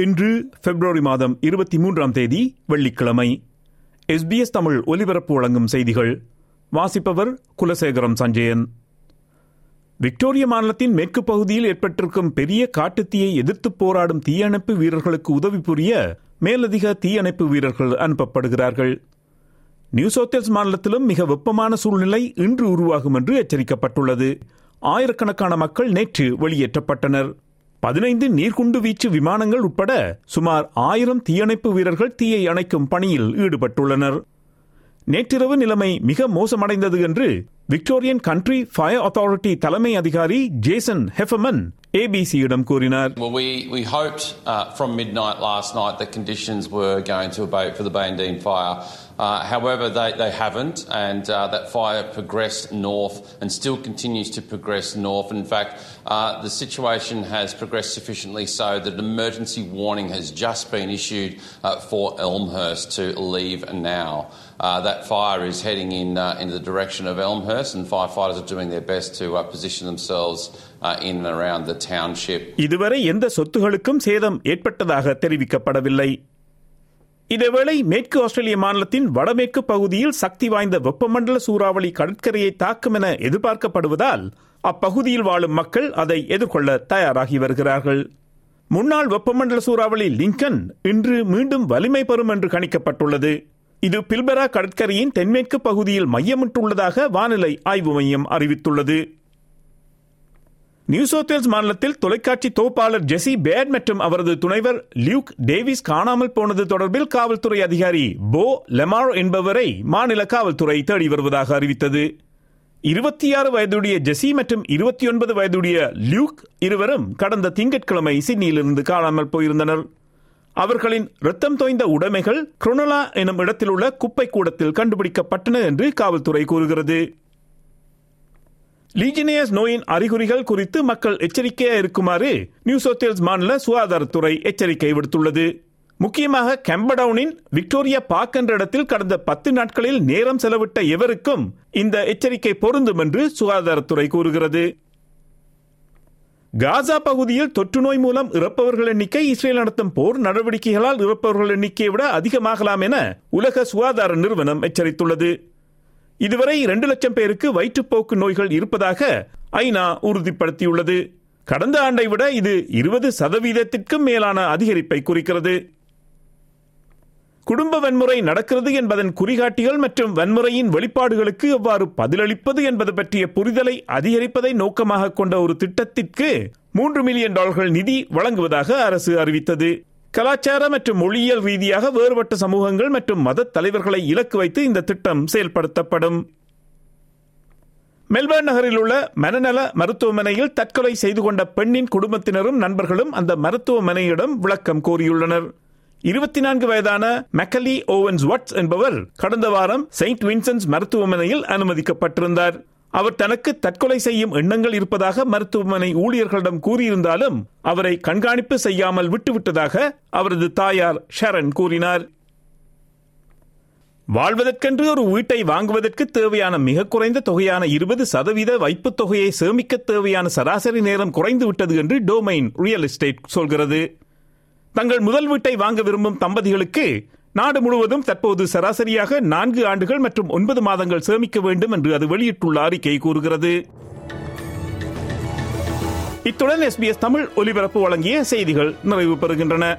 இன்று பிப்ரவரி மாதம் இருபத்தி மூன்றாம் தேதி வெள்ளிக்கிழமை. எஸ்பிஎஸ் தமிழ் ஒலிபரப்பு வழங்கும் செய்திகள். வாசிப்பவர் குலசேகரம் சஞ்சயன். விக்டோரிய மாநிலத்தின் மேற்கு பகுதியில் ஏற்பட்டிருக்கும் பெரிய காட்டுத்தீயை எதிர்த்து போராடும் தீயணைப்பு வீரர்களுக்கு உதவி புரிய மேலதிக தீயணைப்பு வீரர்கள் அனுப்பப்படுகிறார்கள். நியூ சவுத்தேல்ஸ் மாநிலத்திலும் மிக வெப்பமான சூழ்நிலை இன்று உருவாகும் என்று எச்சரிக்கப்பட்டுள்ளது. ஆயிரக்கணக்கான மக்கள் நேற்று வெளியேற்றப்பட்டனர். பதினைந்து நீர்குண்டு வீச்சு விமானங்கள் உட்பட சுமார் ஆயிரம் தீயணைப்பு வீரர்கள் தீயை அணைக்கும் பணியில் ஈடுபட்டுள்ளனர். நேற்றிரவு நிலைமை மிக மோசமடைந்தது என்று விக்டோரியன் கண்ட்ரி ஃபயர் அத்தாரிட்டி தலைமை அதிகாரி ஜேசன் ஹெஃபமன் ஏபிசியிடம் கூறினார் Well, we, we hoped uh, from midnight last night that conditions were going to abate for the Bandine fire. Uh, however, they, they haven't, and uh, that fire progressed north and still continues to progress north. In fact, uh, the situation has progressed sufficiently so that an emergency warning has just been issued uh, for Elmhurst to leave now. Uh, that fire is heading in uh, in the direction of Elmhurst, இதுவரை எந்த சொத்துகளுக்கும் சேதம் ஏற்பட்டதாக தெரிவிக்கப்படவில்லை. இதேவேளை மேற்கு ஆஸ்திரேலிய மாநிலத்தின் வடமேற்கு பகுதியில் சக்தி வாய்ந்த வெப்பமண்டல சூறாவளி கடற்கரையை தாக்கும் என எதிர்பார்க்கப்படுவதால் அப்பகுதியில் வாழும் மக்கள் அதை எதிர்கொள்ள தயாராகி வருகிறார்கள். முன்னாள் வெப்பமண்டல சூறாவளி லிங்கன் இன்று மீண்டும் வலிமை பெறும் என்று கணிக்கப்பட்டுள்ளது. இது பில்பரா கடற்கரையின் தென்மேற்கு பகுதியில் மையமிட்டுள்ளதாக வானிலை ஆய்வு மையம் அறிவித்துள்ளது. நியூ சவுத்வேல்ஸ் மாநிலத்தில் தொலைக்காட்சி தொகுப்பாளர் ஜெசி பேட் மற்றும் அவரது துணைவர் லியூக் டேவிஸ் காணாமல் போனது தொடர்பில் காவல்துறை அதிகாரி போ லெமார் என்பவரை மாநில காவல்துறை தேடி வருவதாக அறிவித்தது. இருபத்தி ஆறு வயதுடைய ஜெசி மற்றும் இருபத்தி ஒன்பது வயதுடைய லியூக் இருவரும் கடந்த திங்கட்கிழமை சிட்னியிலிருந்து காணாமல் போயிருந்தனர். அவர்களின் ரத்தம் தோய்ந்த உடைமைகள் குரோனலா எனும் இடத்தில் உள்ள குப்பை கூடத்தில் கண்டுபிடிக்கப்பட்டன என்று காவல்துறை கூறுகிறது. லீஜினியஸ் நோயின் அறிகுறிகள் குறித்து மக்கள் எச்சரிக்கையாக இருக்குமாறு நியூ சோத்தேல்ஸ் மாநில சுகாதாரத்துறை எச்சரிக்கை விடுத்துள்ளது. முக்கியமாக கெம்படவுனின் விக்டோரியா பார்க் என்ற இடத்தில் கடந்த பத்து நாட்களில் நேரம் செலவிட்ட எவருக்கும் இந்த எச்சரிக்கை பொருந்தும் என்று சுகாதாரத்துறை கூறுகிறது. காசா பகுதியில் தொற்று நோய் மூலம் இறப்பவர்கள் எண்ணிக்கை இஸ்ரேல் நடத்தும் போர் நடவடிக்கைகளால் இறப்பவர்கள் எண்ணிக்கையை விட அதிகமாகலாம் என உலக சுகாதார நிறுவனம் எச்சரித்துள்ளது. இதுவரை இரண்டு லட்சம் பேருக்கு வயிற்றுப்போக்கு நோய்கள் இருப்பதாக ஐநா உறுதிப்படுத்தியுள்ளது. கடந்த ஆண்டை விட இது இருபது சதவீதத்திற்கும் மேலான அதிகரிப்பை குறிக்கிறது. குடும்ப வன்முறை நடக்கிறது என்பதன் குறிகாட்டிகள் மற்றும் வன்முறையின் வெளிப்பாடுகளுக்கு எவ்வாறு பதிலளிப்பது என்பது பற்றிய புரிதலை அதிகரிப்பதை நோக்கமாக கொண்ட ஒரு திட்டத்திற்கு மூன்று மில்லியன் டாலர்கள் நிதி வழங்குவதாக அரசு அறிவித்தது. கலாச்சார மற்றும் மொழியியல் ரீதியாக வேறுபட்ட சமூகங்கள் மற்றும் மத தலைவர்களை இலக்கு வைத்து இந்த திட்டம் செயல்படுத்தப்படும். மெல்பர்ன் நகரில் உள்ள மனநல மருத்துவமனையில் தற்கொலை செய்து கொண்ட பெண்ணின் குடும்பத்தினரும் நண்பர்களும் அந்த மருத்துவமனையிடம் விளக்கம் கோரியுள்ளனர். இருபத்தி நான்கு வயதான மெக்கலி ஓவன்ஸ் வாட்ஸ் என்பவர் கடந்த வாரம் செயின்ட் வின்சன்ஸ் மருத்துவமனையில் அனுமதிக்கப்பட்டிருந்தார். அவர் தனக்கு தற்கொலை செய்யும் எண்ணங்கள் இருப்பதாக மருத்துவமனை ஊழியர்களிடம் கூறியிருந்தாலும் அவரை கண்காணிப்பு செய்யாமல் விட்டுவிட்டதாக அவரது தாயார் ஷரன் கூறினார். வாழ்வதற்கென்று ஒரு வீட்டை வாங்குவதற்கு தேவையான மிக குறைந்த தொகையான இருபது சதவீத வைப்புத் தொகையை சேமிக்க தேவையான சராசரி நேரம் குறைந்து விட்டது என்று டோமைன் ரியல் எஸ்டேட் சொல்கிறது. தங்கள் முதல் வீட்டை வாங்க விரும்பும் தம்பதிகளுக்கு நாடு முழுவதும் தற்போது சராசரியாக நான்கு ஆண்டுகள் மற்றும் ஒன்பது மாதங்கள் சேமிக்க வேண்டும் என்று அது வெளியிட்டுள்ள அறிக்கை கூறுகிறது. இத்துடன் எஸ்பிஎஸ் தமிழ் ஒலிபரப்பு வழங்கிய செய்திகள் நிறைவு பெறுகின்றன.